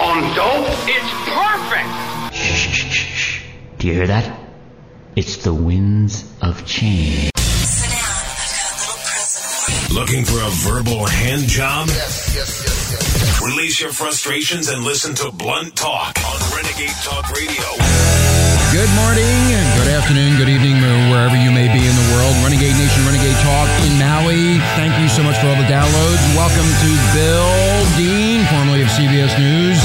On dope, it's perfect. Shh, shh, shh, shh. Do you hear that? It's the winds of change. Sit. I've got a little present for you. Looking for a verbal hand job? Yes, yes, yes, yes. Release your frustrations and listen to Blunt Talk on Renegade Talk Radio. Good morning, good afternoon, good evening, wherever you may be in the world. Renegade Nation, Renegade Talk in Maui. Thank you so much for all the downloads. Welcome to Bill Dean, formerly of CBS News.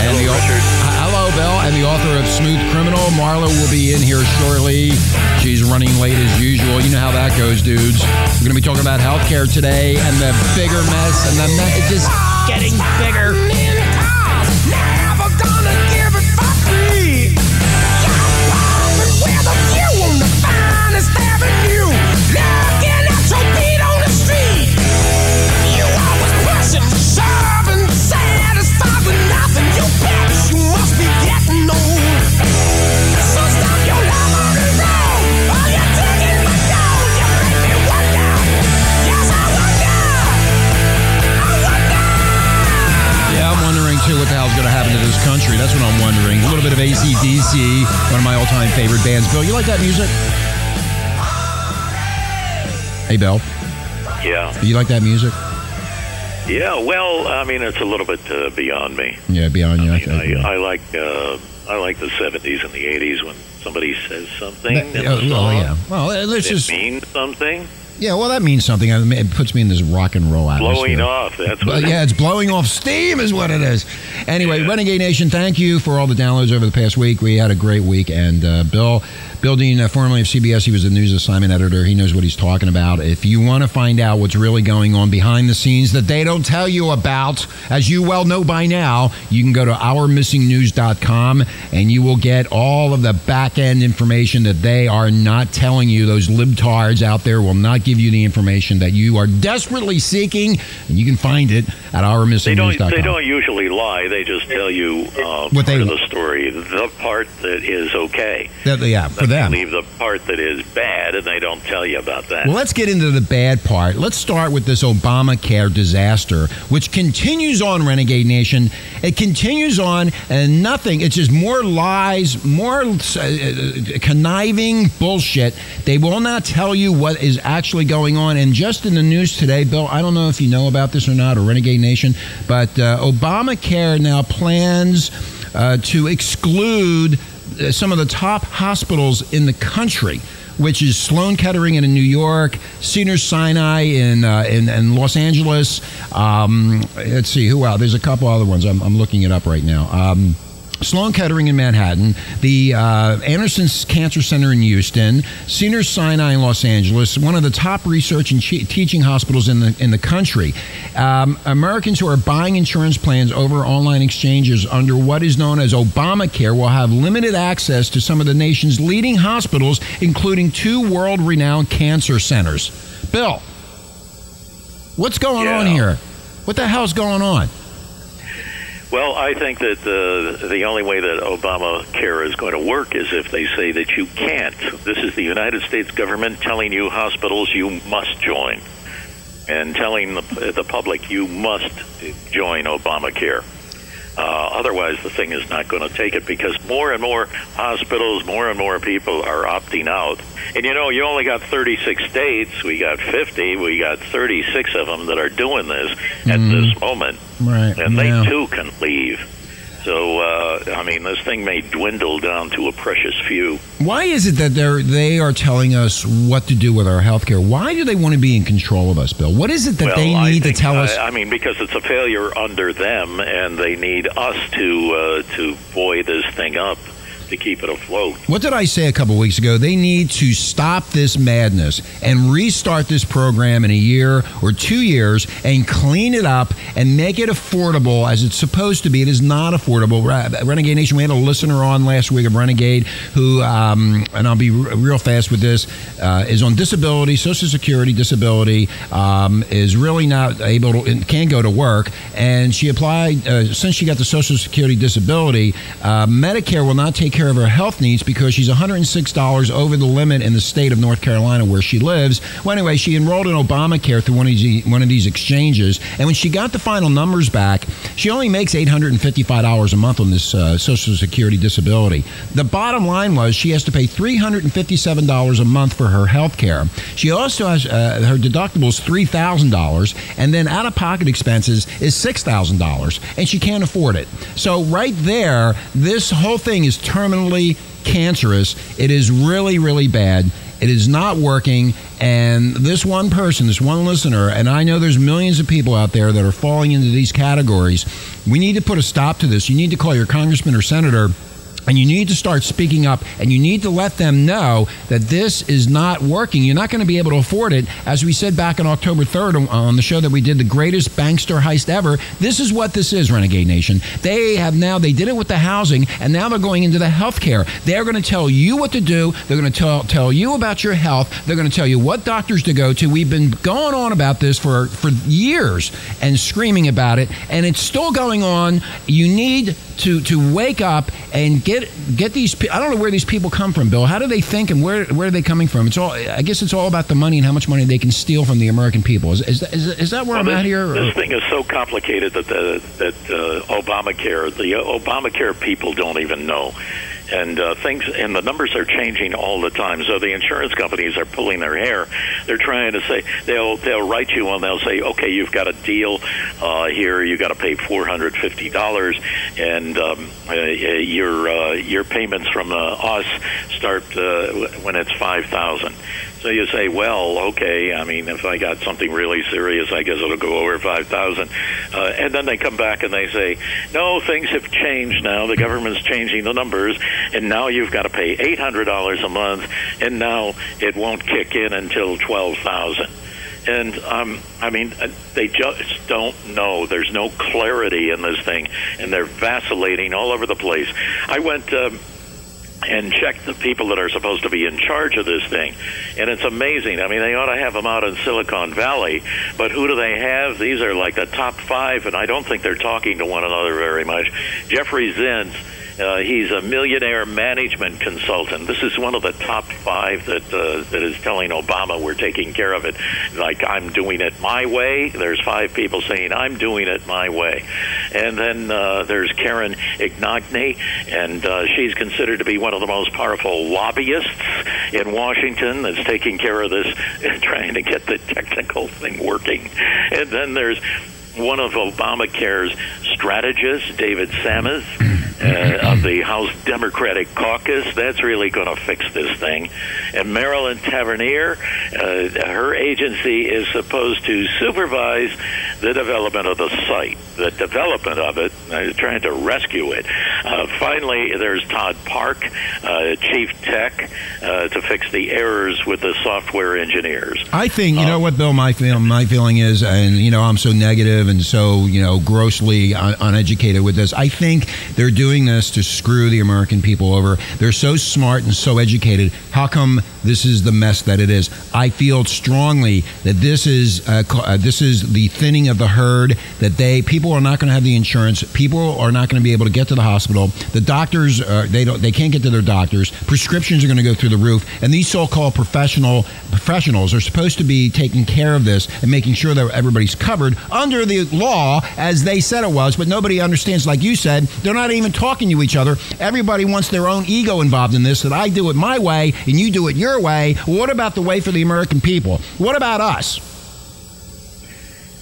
And Hello, the, Richard. Hello, Bill, and the author of Smooth Criminal. Marla will be in here shortly. She's running late as usual. You know how that goes, dudes. We're going to be talking about healthcare today and the bigger mess, and the mess is just getting bigger. That's what I'm wondering. A little bit of ACDC, one of my all-time favorite bands. Bill, you like that music? Hey, Bill, Yeah. you like that music? Yeah, well, I mean, it's a little bit uh, beyond me. Yeah, beyond you. I, I mean, think. I, I like uh, I like the 70s and the 80s when somebody says something That- oh, song. well, yeah. Well, let's It just. means something. Yeah, well, that means something. I mean, It puts me in this rock and roll atmosphere. Blowing off. That's But what yeah, it's blowing off steam, is what it is. Anyway, Yeah. Renegade Nation, thank you for all the downloads over the past week. We had a great week, and uh, Bill, Bill Dean, uh, formerly of CBS, he was the news assignment editor. He knows what he's talking about. If you want to find out what's really going on behind the scenes that they don't tell you about, as you well know by now, you can go to ourmissingnews.com and you will get all of the back end information that they are not telling you. Those libtards out there will not give you the information that you are desperately seeking, and you can find it at they ourmissingnews.com. don't. They don't usually lie. They just tell you uh, What part they- of the story, the part that is okay. That- yeah, But they them. leave the part that is bad, and they don't tell you about that. Well, let's get into the bad part. Let's start with this Obamacare disaster, which continues on, Renegade Nation. It continues on, and nothing. It's just more lies, more uh, conniving bullshit. They will not tell you what is actually going on. And just in the news today, Bill, I don't know if you know about this or not, or Renegade Nation, but uh, Obamacare now plans uh, to exclude uh, some of the top hospitals in the country which is Sloan Kettering in New York, Cedar Sinai in uh, in, in Los Angeles. Um, let's see who else. There's a couple other ones. I'm, I'm looking it up right now. Um, Sloan Kettering in Manhattan, the uh, Anderson Cancer Center in Houston, Cedar Sinai in Los Angeles, one of the top research and che- teaching hospitals in the in the country. Um, Americans who are buying insurance plans over online exchanges under what is known as Obamacare will have limited access to some of the nation's leading hospitals, including two world-renowned cancer centers. Bill, what's going Yeah. on here? What the hell's going on? Well, I think that uh, the only way that Obamacare is going to work is if they say that you can't. This is the United States government telling you hospitals you must join, and telling the, the public you must join Obamacare. Uh, otherwise, the thing is not going to take it because more and more hospitals, more and more people are opting out. And you know, you only got 36 states. We got 50. We got 36 of them that are doing this at this moment Right. and yeah. they too can leave. So uh, I mean, this thing may dwindle down to a precious few. Why is it that they're they are telling us what to do with our health care? Why do they want to be in control of us, Bill? What is it that well, they need to tell us? I, I mean, because it's a failure under them, and they need us to uh, to buoy this thing up to keep it afloat. What did I say a couple weeks ago? They need to stop this madness and restart this program in a year or two years and clean it up and make it affordable as it's supposed to be. It is not affordable. Renegade Nation, we had a listener on last week of Renegade who, um, and I'll be real fast with this, uh, is on disability, Social Security disability, um, is really not able to, can't go to work. And she applied, uh, since she got the Social Security disability, uh, Medicare will not take care of her health needs because she's $106 over the limit in the state of North Carolina where she lives. Well, anyway, she enrolled in Obamacare through one of these, one of these exchanges, and when she got the final numbers back, she only makes $855 a month on this uh, Social Security disability. The bottom line was she has to pay $357 a month for her health care. She also has uh, her deductible is $3,000, and then out of pocket expenses is $6,000, and she can't afford it. So, right there, this whole thing is terminally cancerous. It is really, really bad. It is not working. And this one person, this one listener, and I know there's millions of people out there that are falling into these categories. We need to put a stop to this. You need to call your congressman or senator and you need to start speaking up and you need to let them know that this is not working. You're not going to be able to afford it. As we said back on October 3rd on the show that we did, the greatest bankster heist ever, this is what this is, Renegade Nation. They have now, they did it with the housing and now they're going into the health care. They're going to tell you what to do. They're going to tell, tell you about your health. They're going to tell you what doctors to go to. We've been going on about this for, for years and screaming about it, and it's still going on. You need to, to wake up and get get these. I don't know where these people come from, Bill. How do they think, and where where are they coming from? It's all. I guess it's all about the money and how much money they can steal from the American people. Is is, is, is that where well, I'm this, at here? This thing is so complicated that the that uh, Obamacare, the Obamacare people don't even know and uh, things and the numbers are changing all the time. So the insurance companies are pulling their hair. They're trying to say they'll they'll write you and they'll say, okay, you've got a deal uh, here. You got to pay four hundred fifty dollars, and um, uh, your uh, your payments from uh, us start uh, when it's five thousand. So you say, well, okay. I mean, if I got something really serious, I guess it'll go over five thousand. Uh, and then they come back and they say, no, things have changed now. The government's changing the numbers, and now you've got to pay eight hundred dollars a month, and now it won't kick in until twelve thousand. And um, I mean, uh, they just don't know. There's no clarity in this thing, and they're vacillating all over the place. I went. Um, and check the people that are supposed to be in charge of this thing. And it's amazing. I mean, they ought to have them out in Silicon Valley, but who do they have? These are like the top five, and I don't think they're talking to one another very much. Jeffrey Zients uh, he's a millionaire management consultant. This is one of the top five that uh, that is telling Obama we're taking care of it. Like I'm doing it my way. There's five people saying I'm doing it my way, and then uh, there's Karen Ignagni, and uh, she's considered to be one of the most powerful lobbyists in Washington that's taking care of this, trying to get the technical thing working. And then there's one of Obamacare's strategists, David Samis uh, of the House Democratic Caucus. That's really going to fix this thing. And Marilyn Tavenner, uh, her agency is supposed to supervise the development of the site, the development of it, uh, trying to rescue it. Uh, finally, there's Todd Park, uh, chief tech, uh, to fix the errors with the software engineers. I think you know what, Bill. My feel, my feeling is, and you know, I'm so negative and so you know grossly un- uneducated with this. I think they're doing this to screw the American people over. They're so smart and so educated. How come this is the mess that it is? I feel strongly that this is uh, this is the thinning of the herd. That they people are not going to have the insurance. People are not going to be able to get to the hospital. The doctors uh, they don't they can't get to their doctors. Prescriptions are going to go through the roof. And these so-called professional professionals are supposed to be taking care of this and making sure that everybody's covered under the law as they said it was. But nobody understands. Like you said, they're not even talking to each other. Everybody wants their own ego involved in this that I do it my way and you do it your way. What about the way for the American people? What about us?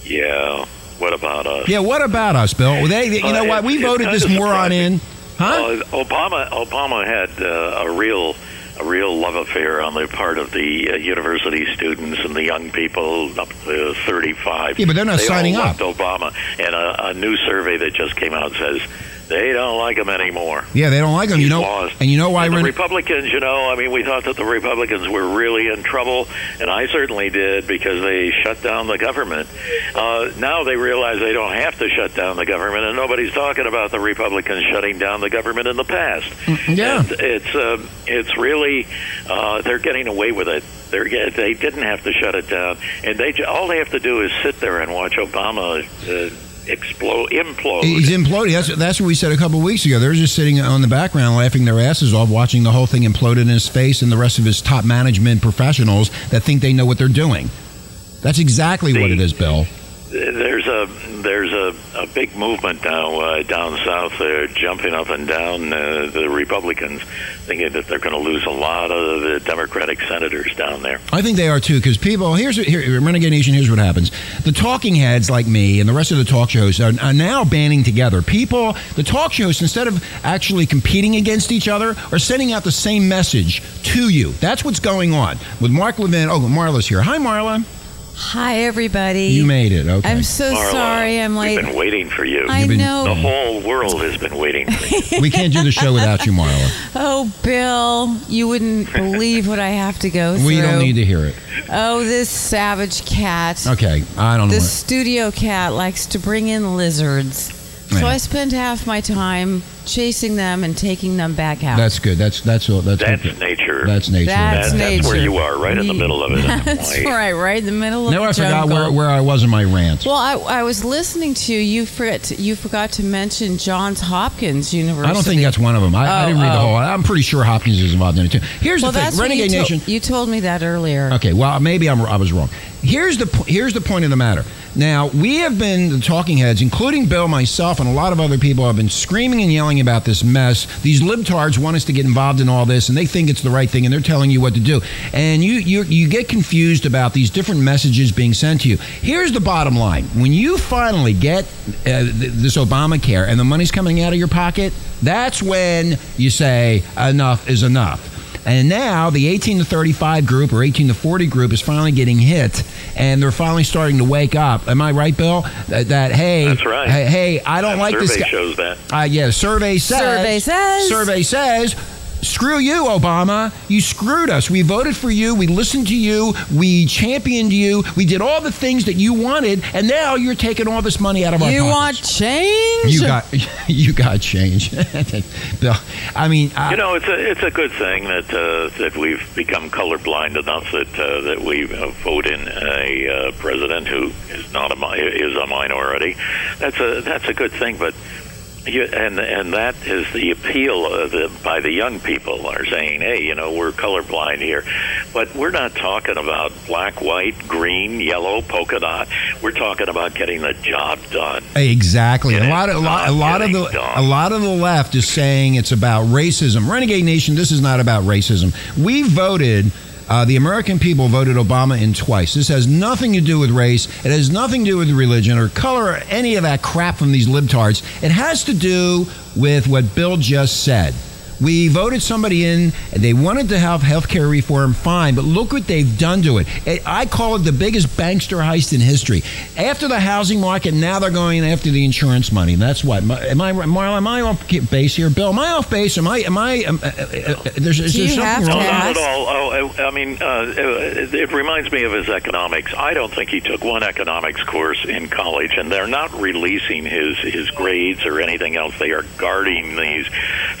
Yeah. What about us? Yeah, what about us, Bill? They, you know Uh, what? We voted this moron in. Huh? Uh, Obama Obama had uh, a real a real love affair on the part of the uh, university students and the young people up to 35. Yeah, but they're not they signing up. Obama, and a, a new survey that just came out says they don't like him anymore. Yeah, they don't like him. You know, lost. and you know why? And the Ren- Republicans, you know, I mean, we thought that the Republicans were really in trouble, and I certainly did because they shut down the government. Uh, now they realize they don't have to shut down the government, and nobody's talking about the Republicans shutting down the government in the past. yeah. And it's uh, it's really uh, they're getting away with it. They're they didn't have to shut it down, and they all they have to do is sit there and watch Obama. Uh, explode, implode. He's imploding. That's, that's what we said a couple of weeks ago. They're just sitting on the background laughing their asses off, watching the whole thing implode in his face and the rest of his top management professionals that think they know what they're doing. That's exactly what it is, Bill. There's a there's a, a big movement now uh, down south. They're jumping up and down. Uh, the Republicans thinking that they're going to lose a lot of the Democratic senators down there. I think they are too, because people here's here, Renegade Nation. Here's what happens: the talking heads like me and the rest of the talk shows are, are now banding together. People, the talk shows, instead of actually competing against each other, are sending out the same message to you. That's what's going on with Mark Levin. Oh, Marla's here. Hi, Marla. Hi, everybody. You made it. Okay. I'm so Marla, sorry I'm We've been waiting for you. I been- know. the whole world has been waiting for you. we can't do the show without you, Marla. Oh, Bill, you wouldn't believe what I have to go through. We don't need to hear it. Oh, this savage cat. Okay, I don't know. The what- studio cat likes to bring in lizards. So Yeah. I spend half my time chasing them and taking them back out. That's good. That's that's all. That's That's good. nature. That's nature. That's That- that's where you are, right in the middle of it. That's Why- right, right in the middle of now the I forgot where, where I was in my rant. Well, I, I was listening to you. You forgot to, you forgot to mention Johns Hopkins University. I don't think that's one of them. I, I Oh, didn't read the oh. whole. Oh. I'm pretty sure Hopkins is involved in it too. Here's Well, the thing, that's what you, Renegade to- Nation. you told me that earlier. Okay, well maybe I'm, I was wrong. Here's the here's the point of the matter. Now we have been the talking heads, including Bill, myself, and a lot of other people have been screaming and yelling about this mess. These libtards want us to get involved in all this, and they think it's the right thing, and they're telling you what to do. And you you you get confused about these different messages being sent to you. Here's the bottom line: when you finally get uh, th- this Obamacare and the money's coming out of your pocket, that's when you say enough is enough. And now the 18 to 35 group or 18 to 40 group is finally getting hit, and they're finally starting to wake up. Am I right, Bill? That, that hey, That's right. Hey, hey, I don't That like this survey guy. shows that. Uh, yeah, survey says. Survey says. Survey says. Screw you, Obama. You screwed us. We voted for you. We listened to you. We championed you. We did all the things that you wanted, and now you're taking all this money out of our You pockets. want change? You got you got change, Bill. I mean, I, You know, it's a it's a good thing that uh, that we've become colorblind enough that uh, that we vote in a uh, president who is not a mi- is a minority. That's a that's a good thing, but. You, and and that is the appeal of the, by the young people are saying, hey, you know, we're colorblind here, but we're not talking about black, white, green, yellow, polka dot. We're talking about getting the job done. Exactly. And a lot of a lot, a lot of the done. a lot of the left is saying it's about racism. Renegade Nation, this is not about racism. We voted uh, the American people voted Obama in twice. This has nothing to do with race. It has nothing to do with religion or color or any of that crap from these libtards. It has to do with what Bill just said. We voted somebody in, and they wanted to have health care reform, fine, but look what they've done to it. It- I call it the biggest bankster heist in history. After the housing market, now they're going after the insurance money. That's what. Am I, Marla, am I off base here? Bill, am I off base? Am I, am I, am, uh, uh, uh, there's, is there something to No, wrong? not at all. Oh, I, I mean, uh, it, it reminds me of his economics. I don't think he took one economics course in college, and they're not releasing his his grades or anything else. They are guarding these,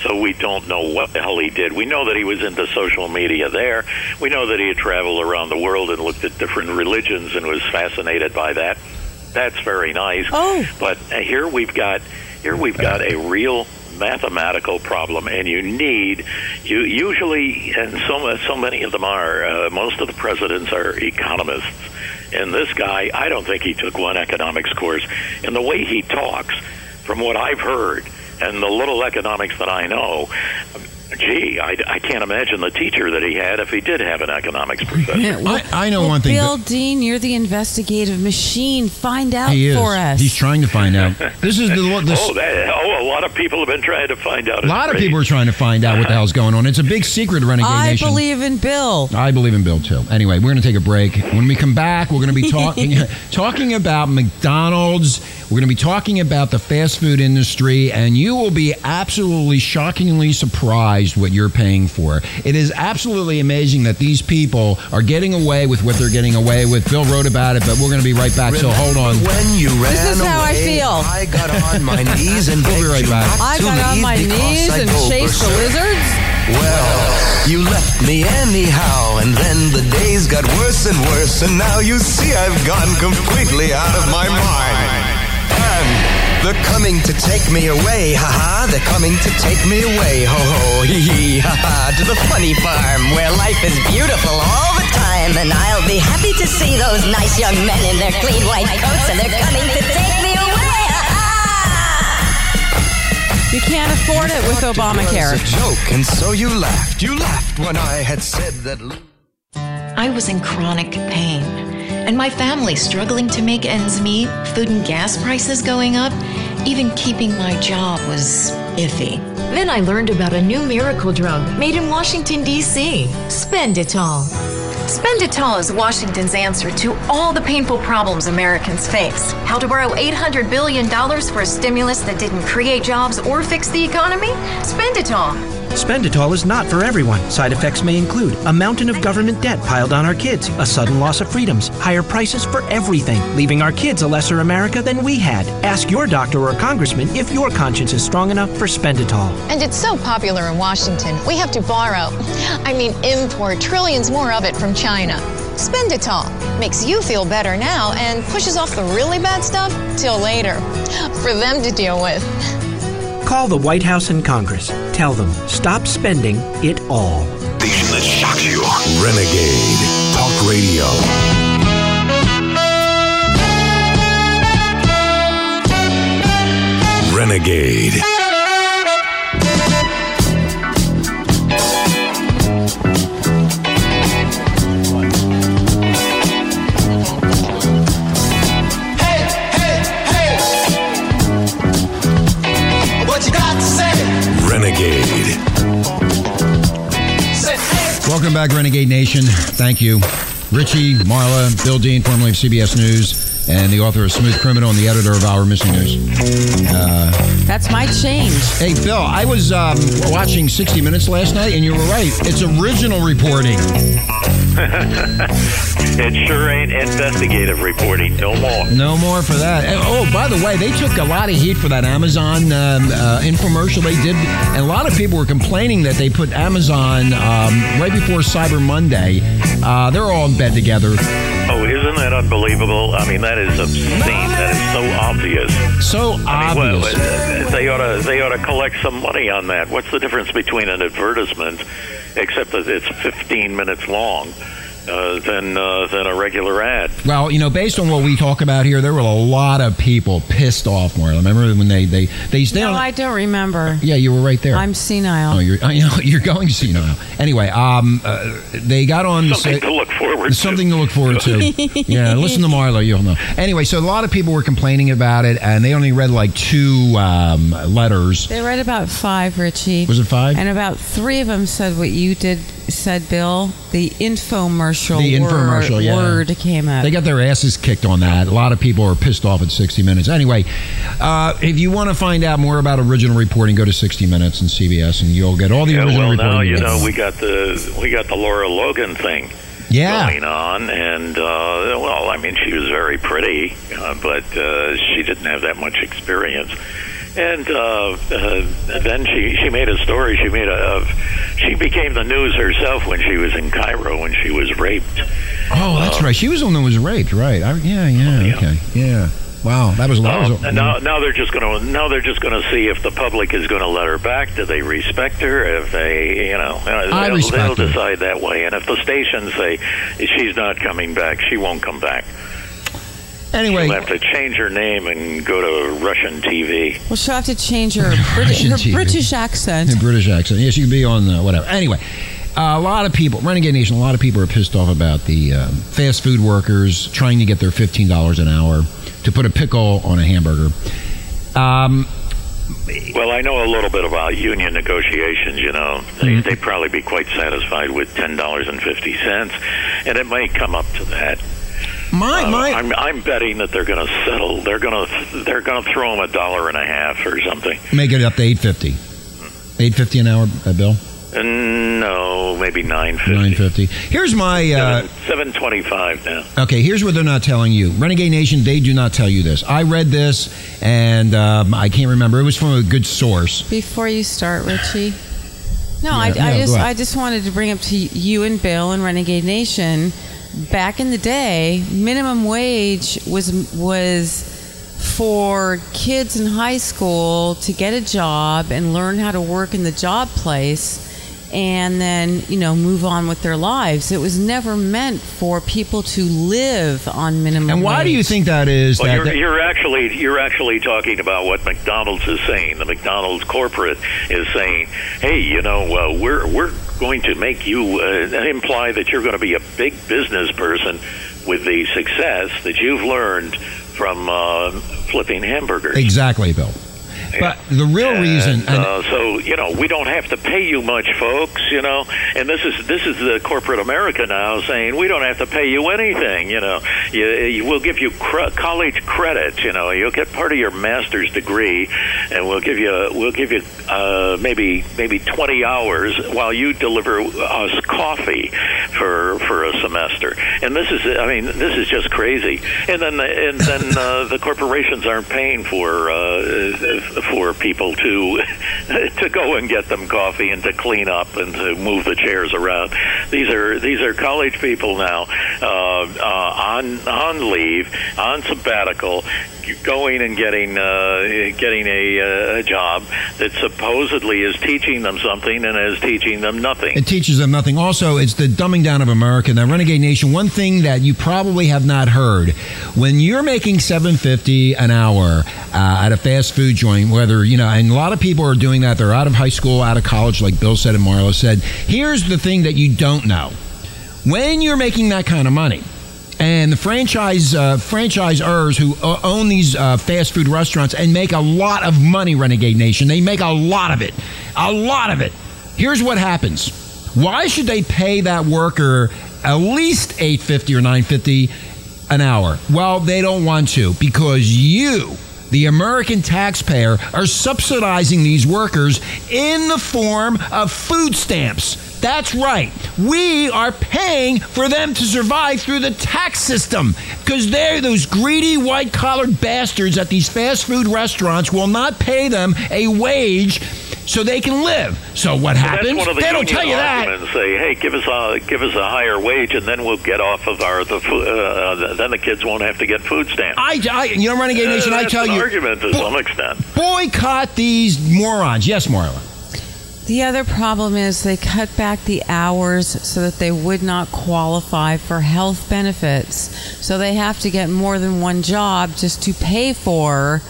so we don't know what the hell he did. We know that he was into social media there. We know that he had traveled around the world and looked at different religions and was fascinated by that. That's very nice. Oh. But here we've got here we've got a real mathematical problem, and you need you usually, and so so many of them are. Uh, most of the presidents are economists, and this guy, I don't think he took one economics course. And the way he talks, from what I've heard, and the little economics that I know. Gee, I, I can't imagine the teacher that he had if he did have an economics professor. I, I know Well, one thing. Bill that- Dean, you're the investigative machine. Find out he is. for us. He's trying to find out. This is the. This, oh, that, oh, a lot of people have been trying to find out. a lot of people are trying to find out what the hell's going on. It's a big secret, Renegade I Nation. I believe in Bill. I believe in Bill too. Anyway, we're going to take a break. When we come back, we're going to be talking talking about McDonald's. We're going to be talking about the fast food industry, and you will be absolutely shockingly surprised what you're paying for. It is absolutely amazing that these people are getting away with what they're getting away with. Bill wrote about it, but we're going to be right back. So hold on. When you ran This is how I feel. I got on my knees and We'll be begged right you back. I to got on leave my because knees I'd and go chased the lizards. Well, you left me anyhow, and then the days got worse and worse, and now you see I've gone completely out of my mind. And They're coming to take me away, haha. They're coming to take me away, ho ho, hee hee, haha. To the funny farm where life is beautiful all the time. And I'll be happy to see those nice young men in their clean white coats, and they're coming to take me away, ha You can't afford it with Obamacare. It was a joke, and so you laughed. You laughed when I had said that. I was in chronic pain, and my family struggling to make ends meet, food and gas prices going up, even keeping my job was iffy. Then I learned about a new miracle drug made in Washington, D.C. Spenditol. Spenditol is Washington's answer to all the painful problems Americans face. How to borrow $800 billion for a stimulus that didn't create jobs or fix the economy? Spenditol. Spenditol is not for everyone. Side effects may include a mountain of government debt piled on our kids, a sudden loss of freedoms, higher prices for everything, leaving our kids a lesser America than we had. Ask your doctor or congressman if your conscience is strong enough for Spenditol. And it's so popular in Washington, we have to borrow, I mean, import trillions more of it from China. Spenditol makes you feel better now and pushes off the really bad stuff till later for them to deal with. Call the White House and Congress. Tell them, stop spending it all. Station that shocks you. Renegade Talk Radio. Renegade. Back, Renegade Nation. Thank you. Richie, Marla, Bill Dean, formerly of CBS News, and the author of Smooth Criminal and the editor of Our Missing News. Uh, That's my change. hey, Phil, I was um, watching 60 Minutes last night, and you were right. It's original reporting. It sure ain't investigative reporting. No more. No more for that. And, oh, by the way, they took a lot of heat for that Amazon um, uh, infomercial they did, and a lot of people were complaining that they put Amazon um, right before Cyber Monday. Uh, they're all in bed together. That unbelievable? I mean, that is obscene. That is so obvious. So I mean, well, obvious. uh, they ought to they ought to collect some money on that. What's the difference between an advertisement, except that it's 15 minutes long, uh, than uh, than a regular ad? Well, you know, based on what we talk about here, there were a lot of people pissed off. Marla, remember when they they they stay No. I don't remember. yeah, you were right there. I'm senile. Oh, you're I know, you're going senile. Anyway, um, uh, they got on Something say- to look forward to. Something to look forward to. yeah, listen to Marlo, you'll know. Anyway, so a lot of people were complaining about it, and they only read like two um, letters. They read about five, Richie. Was it five? And about three of them said what you did, said, Bill. The infomercial. The infomercial, word, yeah. word came up. They got their asses kicked on that. A lot of people are pissed off at 60 Minutes. Anyway, uh, if you want to find out more about original reporting, go to 60 Minutes and CBS, and you'll get all the Yeah, original well, reporting. now you you know we got the we got the Laura Logan thing yeah. going on, and uh, well, I mean, she was very pretty, uh, but uh, she didn't have that much experience. And uh, uh, then she she made a story. She made a of, she became the news herself when she was in Cairo when she was raped. Oh, that's right. She was the one that was raped, right? I, yeah, yeah, yeah. okay, yeah. Wow, that was that was. Uh, and now, now they're just going to now they're just going to see if the public is going to let her back. Do they respect her? If they, you know, uh, I they'll, they'll decide that way. And if the stations say she's not coming back, she won't come back. Anyway, She'll have to change her name and go to Russian TV. well, she'll have to change her, Brit- her TV. British accent. in British accent. Yeah, she can be on uh, whatever. Anyway, uh, a lot of people, Renegade Nation, a lot of people are pissed off about the um, fast food workers trying to get their fifteen dollars an hour to put a pickle on a hamburger. Um, Well, I know a little bit about union negotiations. You know, they, Mm-hmm. they'd probably be quite satisfied with ten dollars and fifty cents, and it may come up to that. My Uh, my. I'm, I'm betting that they're going to settle. They're going to they're going to throw them a dollar and a half or something. Make it up to eight fifty. Eight fifty an hour, uh, Bill. Uh, no, maybe nine fifty. Nine fifty. Here's my. Uh, Seven twenty-five now. Okay, here's what they're not telling you. Renegade Nation, they do not tell you this. I read this, and um, I can't remember. It was from a good source. Before you start, Richie. No, I, Yeah, I no, just. I just wanted to bring up to you and Bill and Renegade Nation. Back in the day, minimum wage was was for kids in high school to get a job and learn how to work in the job place and then you know move on with their lives it was never meant for people to live on minimum And why do you think that is? Well, that you're, that- you're actually you're actually talking about what McDonald's is saying. The McDonald's corporate is saying, "Hey, you know, uh, we're we're going to make you uh, imply that you're going to be a big business person with the success that you've learned from uh, flipping hamburgers." exactly, Bill. But the real And, reason, and uh, so you know, we don't have to pay you much, folks. You know, and this is this is the corporate America now saying we don't have to pay you anything. You know, you, you, we'll give you cre- college credit. You know, you'll get part of your master's degree, and we'll give you we'll give you uh, maybe maybe twenty hours while you deliver us coffee for for a semester. And this is, I mean, this is just crazy. And then and then uh, the corporations aren't paying for uh, for people to to go and get them coffee and to clean up and to move the chairs around. These are these are college people now uh, uh, on on leave, on sabbatical, going and getting uh, getting a, uh, a job that supposedly is teaching them something and is teaching them nothing. It teaches them nothing. Also, it's the dumbing down of America. Now, Renegade Nation, one thing that you probably have not heard, when you're making seven fifty an hour uh, at a fast food joint, whether you know, and a lot of people are doing that. They're out of high school, out of college, like Bill said and Marlo said. Here's the thing that you don't know: when you're making that kind of money. And the franchise uh, who o- own these uh, fast food restaurants and make a lot of money, Renegade Nation, they make a lot of it, a lot of it. Here's what happens: Why should they pay that worker at least eight fifty or nine fifty an hour? Well, they don't want to because you. The American taxpayer are subsidizing these workers in the form of food stamps. That's right. We are paying for them to survive through the tax system because they're those greedy white collared bastards at these fast food restaurants will not pay them a wage so they can live. So what happens? That's one of the they don't tell you that. arguments. Say, hey, give us a give us a higher wage, and then we'll get off of our the fo- uh, then the kids won't have to get food stamps. I, I you know, Renegade Nation, Uh, I tell an you, argument to some extent. boycott these morons. Yes, Marla. The other problem is they cut back the hours so that they would not qualify for health benefits. So they have to get more than one job just to pay for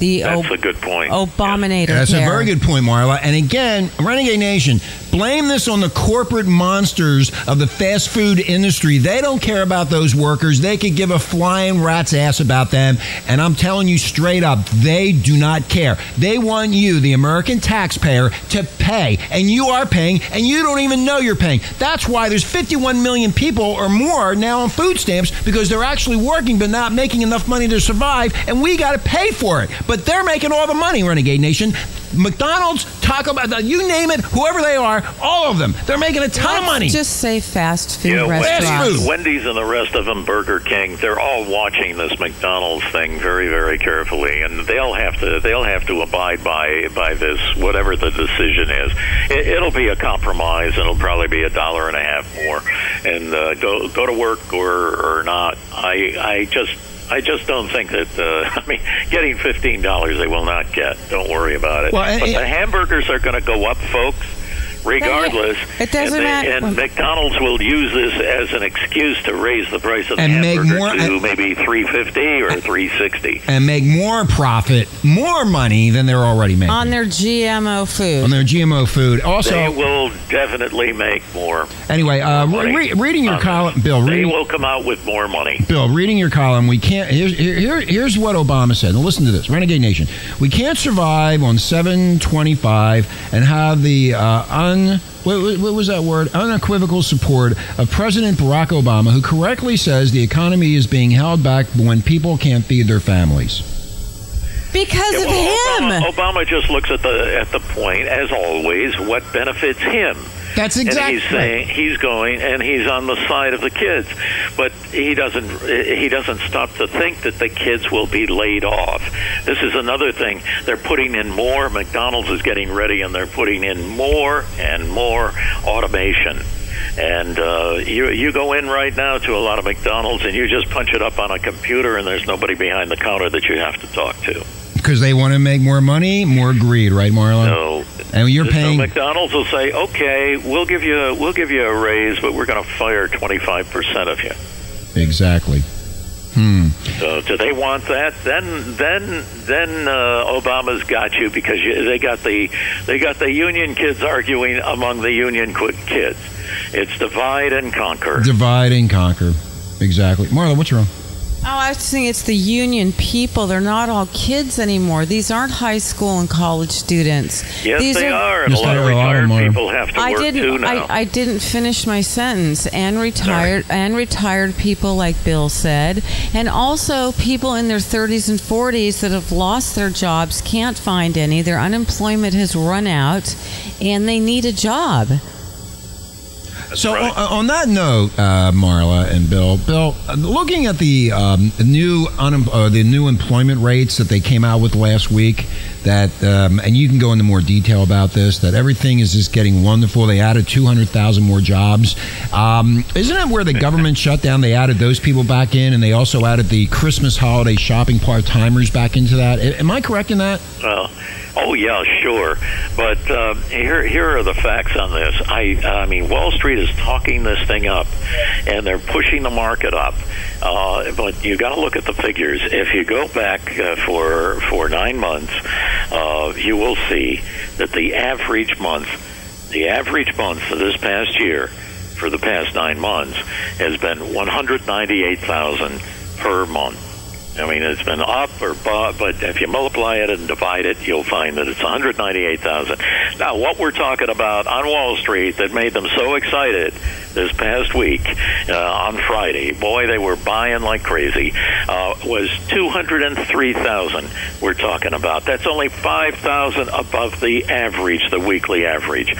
the That's Ob- a good point. Obamator That's care. a very good point, Marla. And again, Renegade Nation, blame this on the corporate monsters of the fast food industry. They don't care about those workers. They could give a flying rat's ass about them. And I'm telling you straight up, they do not care. They want you, the American taxpayer, to pay. And you are paying, and you don't even know you're paying. That's why there's 51 million people or more now on food stamps because they're actually working but not making enough money to survive, and we got to pay for it. But they're making all the money, Renegade Nation. McDonald's, Taco Bell, you name it, whoever they are, all of them, they're making a ton of Let's money. Just say fast food Yeah, restaurants. Wendy's, Wendy's and the rest of them, Burger King, they're all watching this McDonald's thing very, very carefully, and they'll have to they'll have to abide by by this, whatever the decision is. It, it'll be a compromise, and it'll probably be a dollar and a half more, and uh, go go to work or or not. I I just. I just don't think that. Uh, I mean, getting fifteen dollars they will not get. Don't worry about it. Well, but the hamburgers are going to go up, folks. Regardless, It doesn't and, they- matter. and McDonald's will use this as an excuse to raise the price of the And make hamburger more- to and- maybe three fifty or three sixty. and make more profit, more money than they're already making on their GMO food. on their GMO food. Also, they will definitely make more. anyway, uh, money re- reading your on column, this. Bill, They will come out with more money. Bill, reading your column, we can't. Here's, here, here's what Obama said. Now listen to this, Renegade Nation. We can't survive on 725 and have the uh, un. What, what- what was that word? Unequivocal support of President Barack Obama, who correctly says the economy is being held back when people can't feed their families. Because Yeah, of him. Obama, Obama just looks at the at the point, as always, what benefits him. That's And exactly. he's saying he's going and he's on the side of the kids, but he doesn't. He doesn't stop to think that the kids will be laid off. This is another thing. They're putting in more. McDonald's is getting ready, and they're putting in more and more automation. And uh, you you go in right now to a lot of McDonald's and you just punch it up on a computer, and there's nobody behind the counter that you have to talk to. Because they want to make more money, more greed, right, Marlon? No. And you're paying. McDonald's will say, "Okay, we'll give you we'll give you a raise, but we're going to fire 25 percent of you." Exactly. Hmm. So do they want that? Then then then uh, Obama's got you because you, they got the they got the union kids arguing among the union kids. It's divide and conquer. Divide and conquer. Exactly. Marlon, what's wrong? Oh, I was saying it's the union people. They're not all kids anymore. These aren't high school and college students. Yes, These they are, and a lot of are. A lot of retired people have to I work didn't. too now. I, I didn't finish my sentence. And retired and retired people, like Bill said, and also people in their 30s and 40s that have lost their jobs, can't find any. Their unemployment has run out, and they need a job. So on, on that note, uh, Marla and Bill, Bill, looking at the um, new unem- uh, the new employment rates that they came out with last week, that um, and you can go into more detail about this. That everything is just getting wonderful. They added two hundred thousand more jobs. Um, isn't it where the government shut down? They added those people back in, and they also added the Christmas holiday shopping part timers back into that. Am I correct in that? Well, oh yeah, sure. But uh, here, here are the facts on this. I, I mean, Wall Street is talking this thing up, and they're pushing the market up. Uh, but you got to look at the figures. If you go back uh, for for nine months, uh, you will see that the average month, the average month for this past year, for the past nine months, has been one hundred ninety-eight thousand per month. I mean, it's been up or bu- but if you multiply it and divide it, you'll find that it's 198,000. Now, what we're talking about on Wall Street that made them so excited this past week uh, on Friday, boy, they were buying like crazy, uh, was 203,000 we're talking about. That's only 5,000 above the average, the weekly average.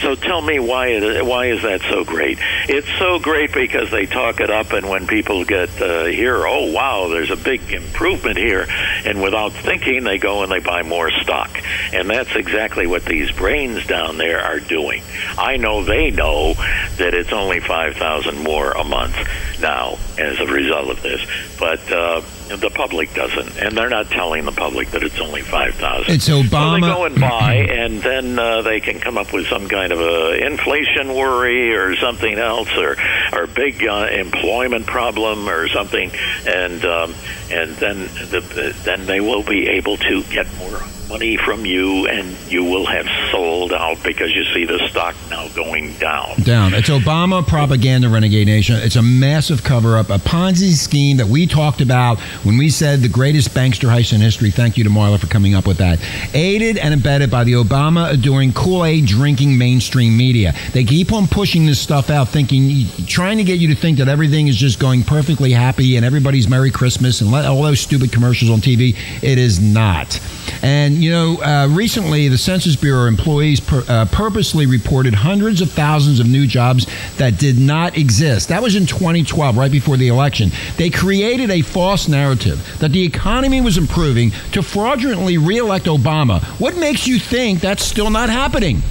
So tell me why it, why is that so great? It's so great because they talk it up, and when people get uh, here, oh wow, there's a big improvement here, and without thinking, they go and they buy more stock, and that's exactly what these brains down there are doing. I know they know that it's only five thousand more a month now as a result of this, but uh, the public doesn't, and they're not telling the public that it's only five thousand. It's So they Obama. go and buy, and then uh, they can come up with some kind of a inflation worry or something else, or or big uh, employment problem or something, and um, and then the, then they will be able to get more money from you, and you will have sold out because you see the stock now going down. Down. It's Obama propaganda, Renegade Nation. It's a massive cover up, a Ponzi scheme that we talked about when we said the greatest bankster heist in history. Thank you to Marla for coming up with that. Aided and abetted by the Obama adoring Kool Aid drinking mainstream media. They keep on pushing this stuff out, thinking, trying to get you to think that everything is just going perfectly happy and everybody's Merry Christmas and all those stupid commercials on TV. It is not. And, you know, uh, recently the Census Bureau employees uh, purposely reported hundreds of thousands of new jobs that did not exist. That was in 2012, right before the election. They created a false narrative that the economy was improving to fraudulently reelect Obama. What makes you think that's still not happening?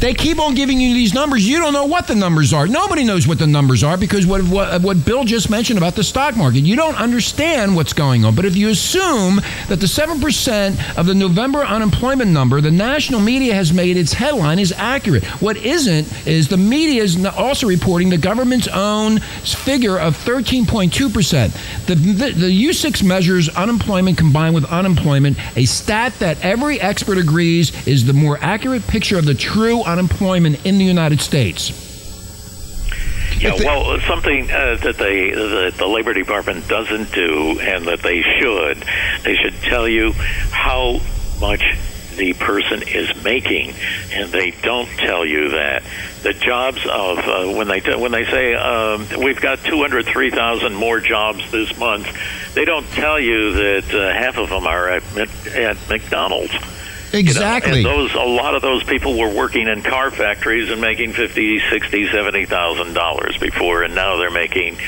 They keep on giving you these numbers. You don't know what the numbers are. Nobody knows what the numbers are because what, what, what Bill just mentioned about the stock market. You don't understand what's going on. But if you assume that the 7% of the November unemployment number, the national media has made its headline is accurate. What isn't is the media is also reporting the government's own figure of 13.2%. The, the, the U6 measures unemployment combined with unemployment, a stat that every expert agrees is the more accurate picture of the true unemployment in the United States. Yeah, well, something uh, that they that the Labor Department doesn't do, and that they should, they should tell you how much the person is making, and they don't tell you that. The jobs of uh, when they when they say um, we've got two hundred three thousand more jobs this month, they don't tell you that uh, half of them are at at McDonald's. Exactly. You know, and those a lot of those people were working in car factories and making fifty, sixty, seventy thousand dollars before, and now they're making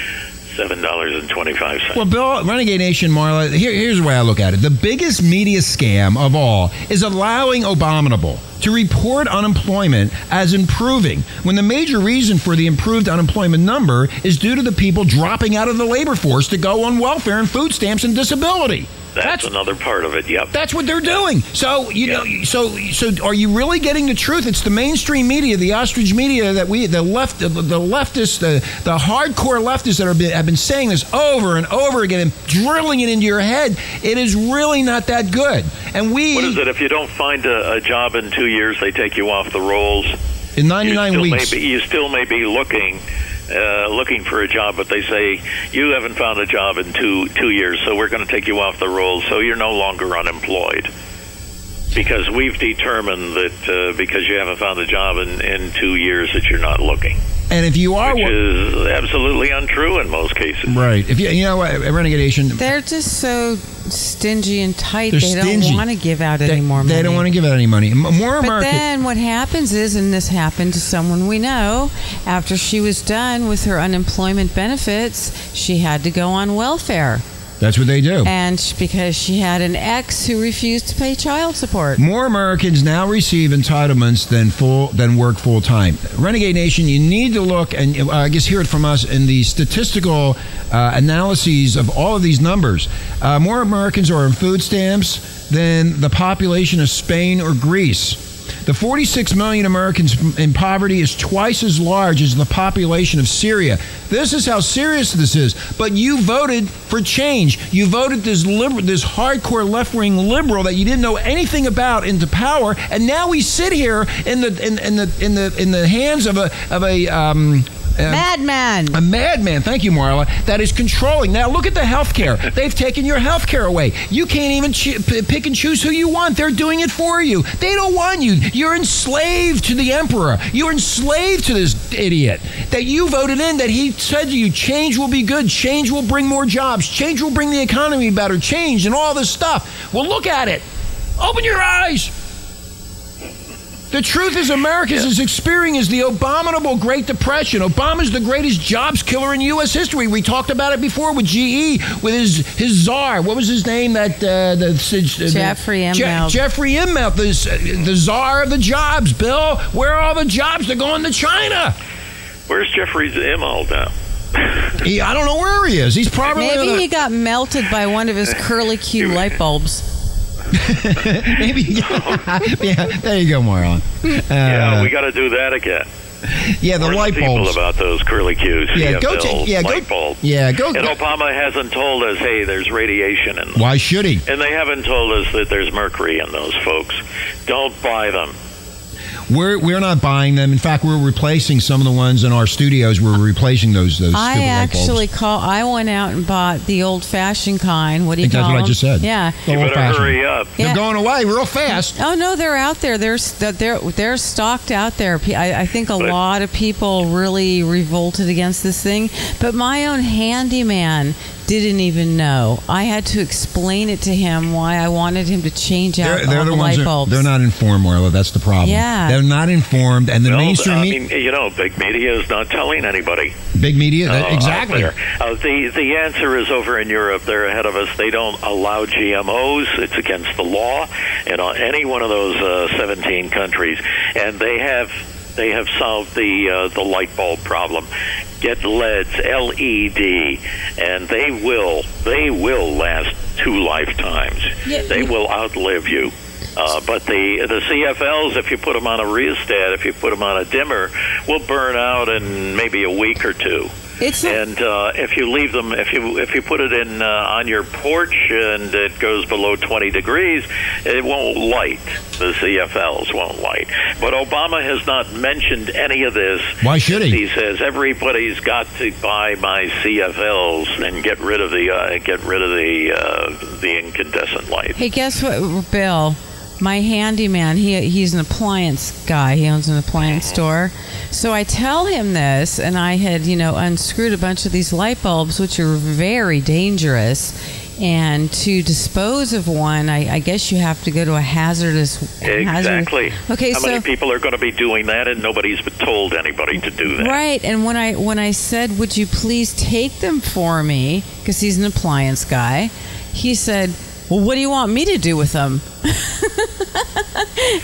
seven dollars and twenty five cents. Well, Bill, Renegade Nation, Marla, here, here's the way I look at it. The biggest media scam of all is allowing Abominable to report unemployment as improving when the major reason for the improved unemployment number is due to the people dropping out of the labor force to go on welfare and food stamps and disability. That's, another part of it. Yep. That's what they're doing. So you know, so so are you really getting the truth? It's the mainstream media, the ostrich media that we, the left, the, the leftists, the the hardcore leftists that are been, have been saying this over and over again and drilling it into your head. It is really not that good. And we What is it? If you don't find a, a job in two years, they take you off the rolls. in 99 weeks. May be, you still may be looking. Uh, looking for a job, but they say you haven't found a job in two two years, so we're going to take you off the rolls, so you're no longer unemployed. Because we've determined that uh, because you haven't found a job in, in two years that you're not looking, And if you are which is absolutely untrue in most cases. right, if you you know what, uh, Renegade Nation, uh, They're just so stingy and tight. They're they stingy. don't want to give out they, any more money. they don't want to give out any money. More But American. then what happens is, and this happened to someone we know, after she was done with her unemployment benefits, she had to go on welfare. That's what they do. And because she had an ex who refused to pay child support. More Americans now receive entitlements than full than work full time. Renegade Nation, you need to look and uh, I guess hear it from us in the statistical uh, analyses of all of these numbers. Uh, more Americans are on food stamps than the population of Spain or Greece. The 46 million Americans in poverty is twice as large as the population of Syria. This is how serious this is. But you voted for change. You voted this liber- this hardcore left-wing liberal that you didn't know anything about into power, and now we sit here in the in, in the in the in the hands of a of a um, Madman. a madman, thank you, Marla, that is controlling. Now, look at the health care. They've taken your health care away. You can't even ch- p- pick and choose who you want. They're doing it for you. They don't want you. You're enslaved to the emperor. You're enslaved to this idiot that you voted in, that he said to you, change will be good. Change will bring more jobs. Change will bring the economy better. Change and all this stuff. Well, look at it. Open your eyes. The truth is, America is experiencing the abominable Great Depression. Obama's the greatest jobs killer in U.S. history. We talked about it before with GE, with his his czar. What was his name? That uh, the, the Jeffrey Je- Immelt. Jeffrey Immelt, the, the czar of the jobs. Bill, where are all the jobs? They're going to China. Where's Jeffrey's Immelt now? He, I don't know where he is. He's probably on Maybe a- he got melted by one of his curly Q light bulbs. maybe. yeah, there you go, Marlon. Uh, yeah, we got to do that again. yeah, the Warn light people bulbs. about those curly Qs. Yeah, go take- yeah, go- bulb. yeah, go- And go- Obama hasn't told us, hey, there's radiation in them. Why should he? And they haven't told us that there's mercury in those folks. Don't buy them. We're we're not buying them. In fact, we're replacing some of the ones in our studios. We're replacing those those I stupid light bulbs. actually call. I went out and bought the old-fashioned kind. What do I you think that's call what I just said. Yeah. The You better old-fashioned. hurry up. They're Yeah. going away real fast. Oh no, they're out there. They're they're they're stocked out there. I, I think a But- lot of people really revolted against this thing, but my own handyman didn't even know. I had to explain it to him why I wanted him to change out They're, they're all the the ones. light That, bulbs. they're not informed, Marla. That's the problem. Yeah. they're not informed, and the Well, mainstream I mean, you know, big media is not telling anybody. big media. uh, that- exactly. Uh, the the answer is over in Europe. They're ahead of us. They don't allow GMOs. It's against the law in uh, any one of those uh, 17 countries, and they have they have solved the uh, the light bulb problem. Get LEDs, LED, and they will they will last two lifetimes. Yeah, they yeah. will outlive you. Uh, but the the CFLs, if you put them on a rheostat, if you put them on a dimmer, will burn out in maybe a week or two. It's a- and uh, if you leave them, if you if you put it in uh, on your porch and it goes below 20 degrees, it won't light. The CFLs won't light. But Obama has not mentioned any of this. Why should he? He says everybody's got to buy my CFLs and get rid of the uh, get rid of the uh, the incandescent light. Hey, guess what, Bill? My handyman, he he's an appliance guy. He owns an appliance store. So I tell him this, and I had, you know, unscrewed a bunch of these light bulbs, which are very dangerous. And to dispose of one, I, I guess you have to go to a hazardous. hazard- Exactly. Okay, How so many people are going to be doing that, and nobody's told anybody to do that? Right, and when I when I said, "Would you please take them for me?" because he's an appliance guy, he said, "Well, what do you want me to do with them?"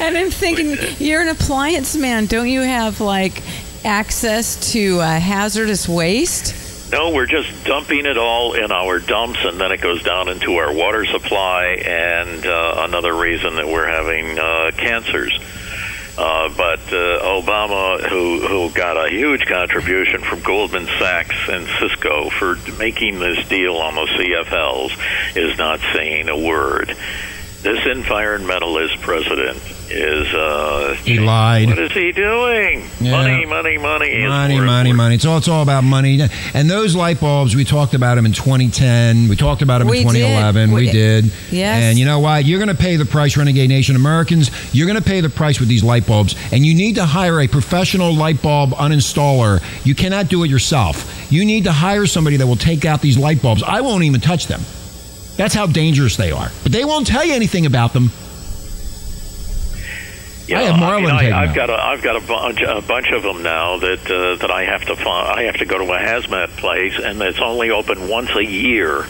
and I'm thinking, you're an appliance man. Don't you have like access to uh, hazardous waste? No, we're just dumping it all in our dumps, and then it goes down into our water supply. And uh, another reason that we're having uh, cancers. Uh, but uh, Obama, who who got a huge contribution from Goldman Sachs and Cisco for making this deal on the CFLs, is not saying a word. This environmentalist president is uh, He lied. What is he doing? Yeah. Money, money, money. is Money, more money, money. It's all, it's all about money. And those light bulbs, we talked about them in 2010. We talked about them We in did. 2011. We, We- did. Yes. And you know what? You're going to pay the price, Renegade Nation Americans. You're going to pay the price with these light bulbs. And you need to hire a professional light bulb uninstaller. You cannot do it yourself. You need to hire somebody that will take out these light bulbs. I won't even touch them. That's how dangerous they are. But they won't tell you anything about them. Yeah, I have Marlon mean, take I, I've them got a, I've got a bunch, a bunch of them now that uh, that I have to find. I have to go to a hazmat place, and it's only open once a year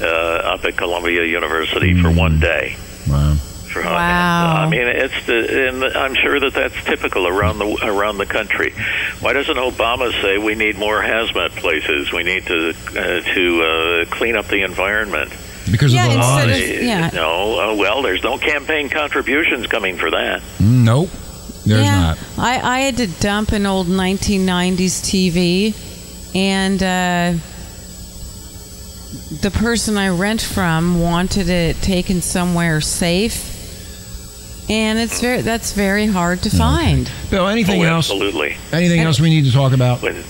uh, up at Columbia University for one day. Wow. For, Wow. I mean, it's the, and I'm sure that that's typical around the around the country. Why doesn't Obama say we need more hazmat places? We need to uh, to uh, clean up the environment. Because Yeah, of the instead of- yeah. No, uh, well, there's no campaign contributions coming for that. Mm, Nope. There's yeah. not. I, I had to dump an old 1990s TV, and uh, the person I rent from wanted it taken somewhere safe, and it's very that's very hard to find. Bill, anything oh, else? Absolutely. Anything else we need to talk about? when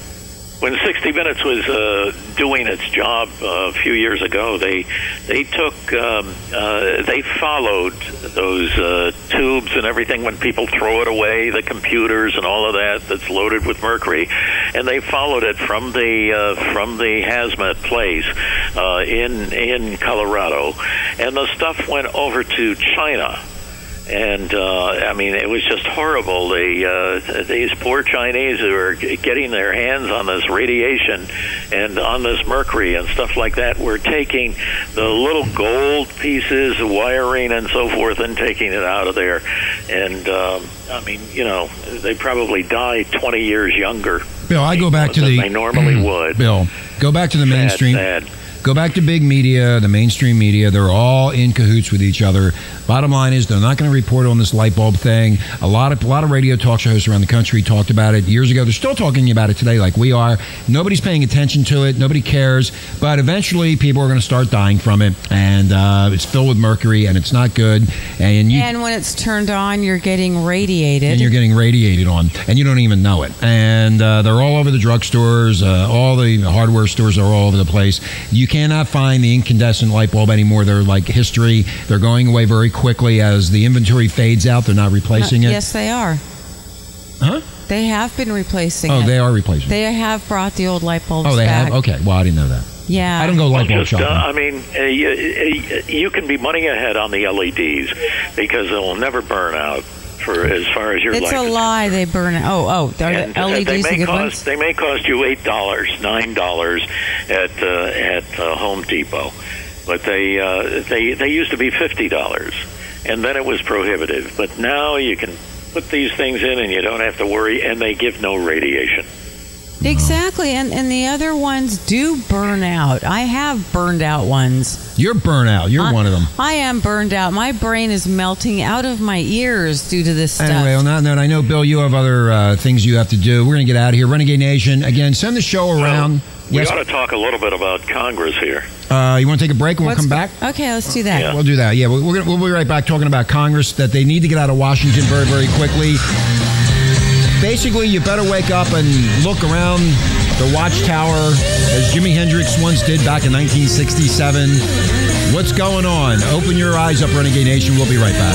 when 60 Minutes was uh, doing its job uh, a few years ago, they they took um, uh, they followed those uh, tubes and everything when people throw it away, the computers and all of that that's loaded with mercury, and they followed it from the uh, from the hazmat place uh, in in Colorado, and the stuff went over to China and uh, I mean it was just horrible. The uh, these poor Chinese who are getting their hands on this radiation and on this mercury and stuff like that were taking the little gold pieces, wiring, and so forth, and taking it out of there. And um, I mean, you know, they probably die 20 years younger. Bill, I go back to the. they normally would. Bill, go back to the Sad, mainstream. sad. Go back to big media, the mainstream media. They're all in cahoots with each other. Bottom line is, they're not going to report on this light bulb thing. A lot of a lot of radio talk show hosts around the country talked about it years ago. They're still talking about it today, like we are. Nobody's paying attention to it. Nobody cares. But eventually, people are going to start dying from it, and uh, it's filled with mercury, and it's not good. And you and when it's turned on, you're getting radiated. and you're getting radiated on, and you don't even know it. And uh, they're all over the drugstores, uh, all the hardware stores are all over the place. You cannot find the incandescent light bulb anymore. They're like history. They're going away very quickly as the inventory fades out. They're not replacing it. Yes, they are. Huh? They have been replacing Oh, it. they are replacing. They have brought the old light bulbs oh, they back. have. Okay. Well, I didn't know that. Yeah. I don't go light bulb Just, uh, shopping. I mean, uh, you, uh, you can be money ahead on the LEDs because they'll never burn out as far as your It's life. a is lie. They burn it. Oh, oh, are and the uh, LEDs they the may good cost ones? they may cost you eight dollars, nine dollars at uh, at uh, Home Depot, but they uh, they they used to be fifty dollars, and then it was prohibitive. But now you can put these things in, and you don't have to worry, and they give no radiation. Exactly, and and the other ones do burn out. I have burned out ones. You're burnout. You're I- one of them. I am burned out. My brain is melting out of my ears due to this stuff. Anyway, on that note, I know Bill, you have other uh, things you have to do. We're going to get out of here. Renegade Nation, again, send the show around. We yes. ought to talk a little bit about Congress here. Uh, you want to take a break and we'll What's come go- back? Okay, let's do that. We'll do that. Yeah, we're, we're gonna, we'll be right back talking about Congress that they need to get out of Washington very, very quickly. Basically, you better wake up and look around the watchtower as Jimi Hendrix once did back in 1967. What's going on? Open your eyes up, Renegade Nation. We'll be right back.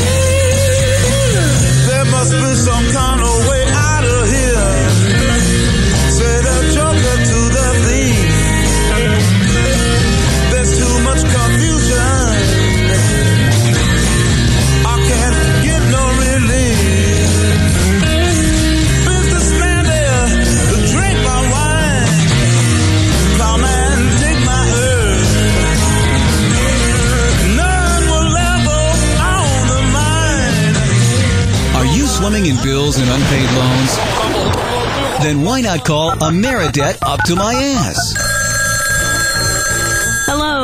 Swimming in bills and unpaid loans? Then why not call Ameridebt up to my ass?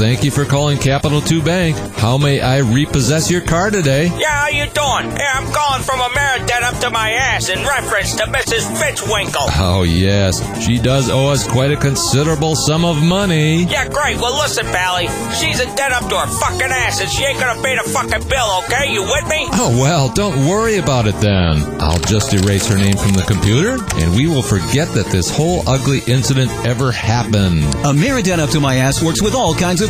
Thank you for calling Capital 2 Bank. How may I repossess your car today? Yeah, how you doing? Hey, I'm calling from a Ameridebt up to my ass in reference to Mrs. Fitzwinkle. Oh, yes. She does owe us quite a considerable sum of money. Yeah, great. Well, listen, Pally. She's in debt up to her fucking ass, and she ain't gonna pay the fucking bill, okay? You with me? Oh, well, don't worry about it then. I'll just erase her name from the computer, and we will forget that this whole ugly incident ever happened. A Ameridebt up to my ass works with all kinds of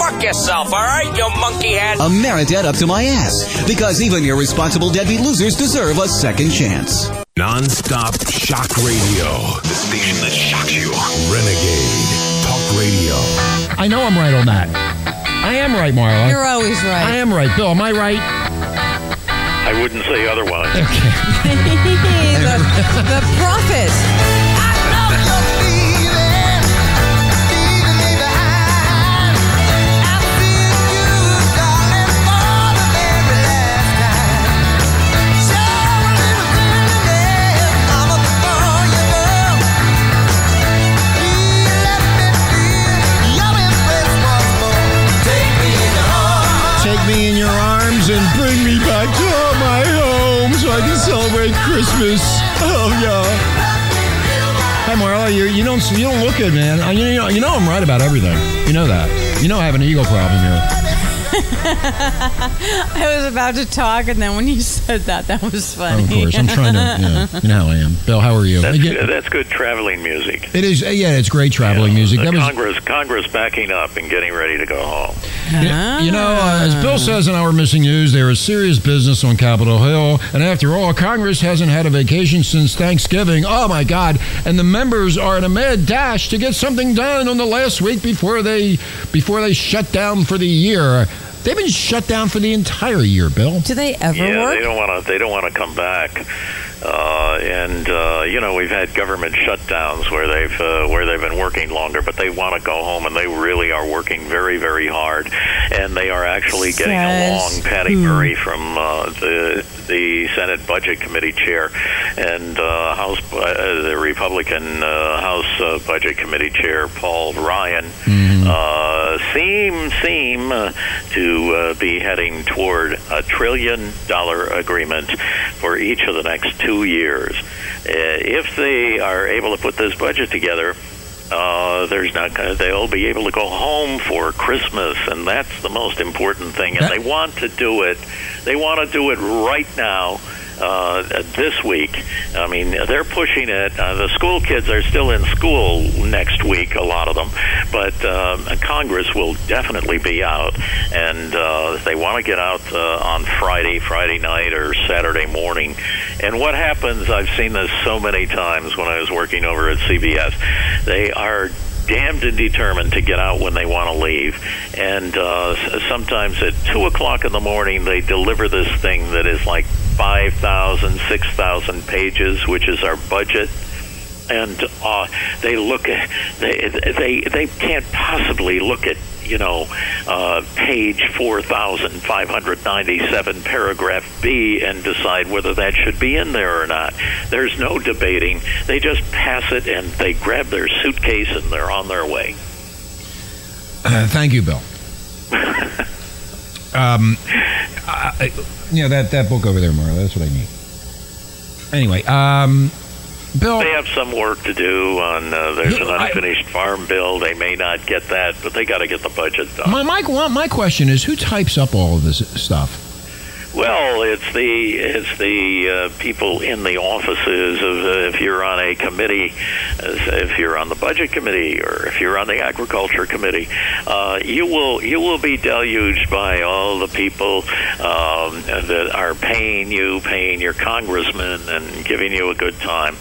fuck yourself, all right, you monkey head? A Ameridebt up to my ass. Because even irresponsible deadbeat losers deserve a second chance. Non-stop shock radio. The station that shocks you. Renegade Talk Radio. I know I'm right on that. I am right, Marla. You're always right. I am right. Bill, am I right? I wouldn't say otherwise. the, the prophet. So I can celebrate Christmas. Oh yeah. Hi Marla, you you don't you don't look good, man. Uh, You know you know I'm right about everything. You know that. You know I have an ego problem here. I was about to talk, and then when you said that, that was funny. Of course, I'm trying to. Yeah, you know how I am. Bill, how are you? That's, Again, that's good traveling music. It is. uh, Yeah, it's great traveling music. The That was Congress, Congress backing up and getting ready to go home. You, you know, uh, as Bill says in our missing news, there is serious business on Capitol Hill. And after all, Congress hasn't had a vacation since Thanksgiving. Oh, my God. And the members are in a mad dash to get something done on the last week before they before they shut down for the year. They've been shut down for the entire year, Bill. Do they ever yeah, work? they don't want to. They don't want to come back. Uh, and uh, you know, we've had government shutdowns where they've uh, where they've been working longer, but they want to go home, and they really are working very, very hard, and they are actually getting Says along. Patty who? Murray from uh, the the Senate Budget Committee chair and uh, House uh, the Republican uh, House uh, Budget Committee chair Paul Ryan uh, seem seem to uh, be heading toward a trillion dollar agreement for each of the next two years. Uh, if they are able to put this budget together. Uh, there's not gonna, they'll be able to go home for Christmas, and that's the most important thing. And they want to do it. They want to do it right now. Uh, this week, I mean, they're pushing it. Uh, the school kids are still in school next week, a lot of them, but um, Congress will definitely be out, and uh, they want to get out uh, on Friday, Friday night, or Saturday morning. And what happens? I've seen this so many times when I was working over at CBS. They are damned and determined to get out when they want to leave. And uh, sometimes at 2 o'clock in the morning, they deliver this thing that is like 5,000, 6,000 pages, which is our budget. And uh, they look at they they they can't possibly look at you know uh, page four thousand five hundred ninety seven paragraph B and decide whether that should be in there or not. There's no debating. They just pass it and they grab their suitcase and they're on their way. Uh, thank you, Bill. um, I, I- you know that that book over there, Marla. That's what I need. Anyway, um, Bill, they have some work to do on. Uh, there's an I- unfinished farm bill. They may not get that, but they got to get the budget done. My, my my question is, who types up all of this stuff? Well, it's the it's the uh, people in the offices of uh, if you're on a committee, uh, if you're on the budget committee or if you're on the agriculture committee, uh, you will you will be deluged by all the people um, that are paying you, paying your congressman, and giving you a good time,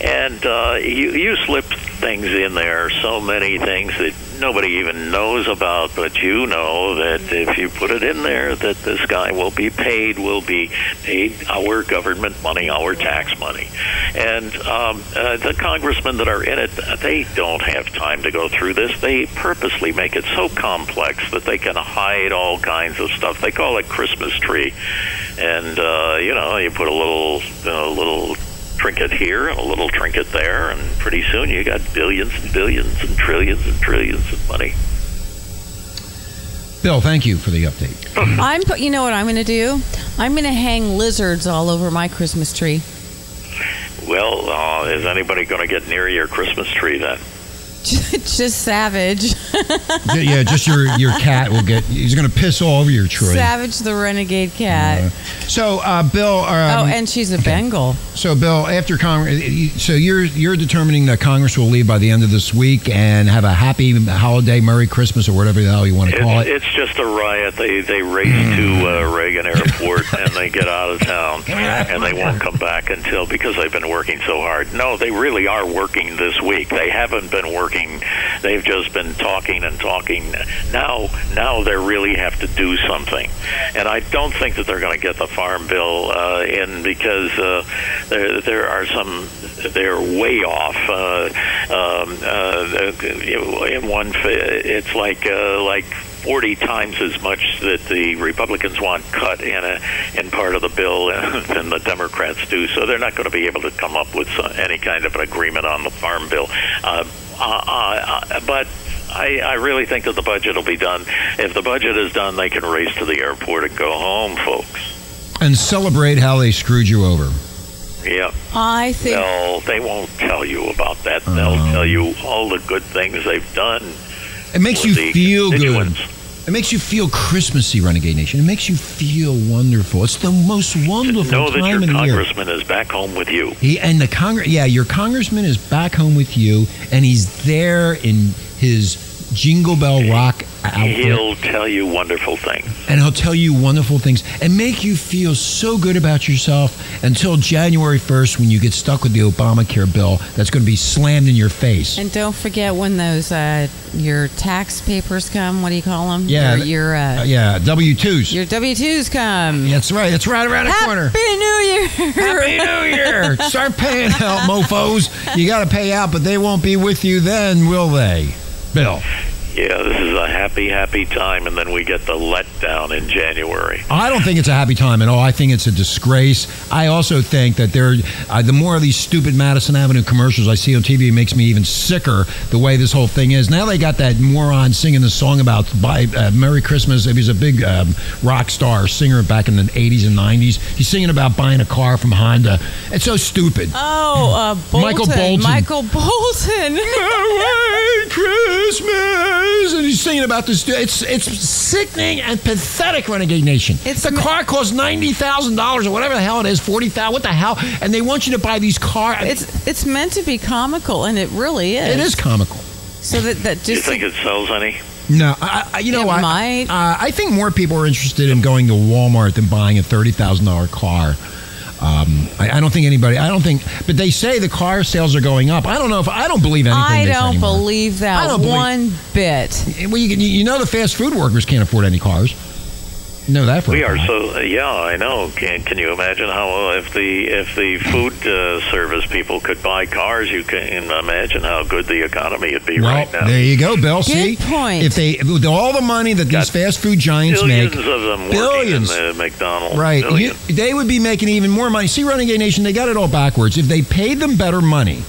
and uh, you you slip things in there, so many things that nobody even knows about, but you know that if you put it in there, that this guy will be paid, will be paid our government money, our tax money. And um, uh, the congressmen that are in it, they don't have time to go through this. They purposely make it so complex that they can hide all kinds of stuff. They call it Christmas tree, and uh, you know, you put a little, a little trinket here and a little trinket there, and pretty soon you got billions and billions and trillions and trillions of money. Bill, thank you for the update. I'm. You know what I'm going to do? I'm going to hang lizards all over my Christmas tree. Well, uh, is anybody going to get near your Christmas tree then? Just savage. yeah, yeah, just your your cat will get. He's going to piss all over your tree. Savage the renegade cat. So, uh, Bill. Um, oh, and she's a Bengal. So, Bill, after Congress, so you're you're determining that Congress will leave by the end of this week and have a happy holiday, Merry Christmas, or whatever the hell you want to call It's, it. it's just a riot. They they race to uh, Reagan Airport and they get out of town and they won't come back until because they've been working so hard. No, they really are working this week. They haven't been working. They've just been talking and talking. Now now they really have to do something, and I don't think that they're going to get the farm bill uh, in because uh, there there are some they're way off. Uh, um, uh, in one, it's like uh, like. 40 times as much that the Republicans want cut in a in part of the bill than the Democrats do. So they're not going to be able to come up with some, any kind of an agreement on the farm bill. Uh, Uh, uh, uh, but I, I really think that the budget will be done. If the budget is done, they can race to the airport and go home, folks. and celebrate how they screwed you over. Yeah. I think. They'll, they won't tell you about that. They'll uh-huh. tell you all the good things they've done. It makes you feel good. It makes you feel Christmassy, Renegade Nation. It makes you feel wonderful. It's the most wonderful Know that time your of the year. congressman is back home with you. He and the Congress, yeah, your congressman is back home with you, and he's there in his Jingle Bell Rock He'll tell you wonderful things. and he'll tell you wonderful things and make you feel so good about yourself until January first, when you get stuck with the Obamacare bill that's going to be slammed in your face. And don't forget when those uh, your tax papers come. What do you call them? Yeah, your, your uh, Uh, yeah, W twos. your W twos come. That's right. It's right around the Happy corner. New Year! Happy New Year! Start paying out, mofo's. You got to pay out, but they won't be with you then, will they? Bill. Yeah, this is a happy, happy time, and then we get the letdown in January. I don't think it's a happy time at all. I think it's a disgrace. I also think that there, uh, the more of these stupid Madison Avenue commercials I see on TV, it makes me even sicker the way this whole thing is. Now they got that moron singing the song about buy, uh, Merry Christmas. He was a big um, rock star singer back in the 80s and 90s. He's singing about buying a car from Honda. It's so stupid. Oh, uh, Bolton. Michael Bolton. Michael Bolton. Merry Christmas, and he's singing about this. It's it's sickening and pathetic, Renegade Nation. It's the car costs ninety thousand dollars or whatever the hell it is, forty thousand. What the hell? And they want you to buy these cars. It's it's meant to be comical, and it really is. It is comical. So that that Do you think it sells any? No, I, I, you know It what? might. Uh, I think more people are interested in going to Walmart than buying a thirty thousand dollar car. Um, I, I don't think anybody. I don't think. But they say the car sales are going up. I don't know if I don't believe anything. I don't anymore. believe that I don't believe- one bit. Well, you, you know the fast food workers can't afford any cars. You know that We are so yeah, I know. Can can you imagine how uh, if the if the food uh, service people could buy cars, you can imagine how good the economy would be Well, right now. there you go, Bill. See, point. if they with all the money that these fast food giants Billions make, of them billions. working in the McDonald's. right? You, they would be making even more money. See, Renegade Nation, they got it all backwards. If they paid them better money,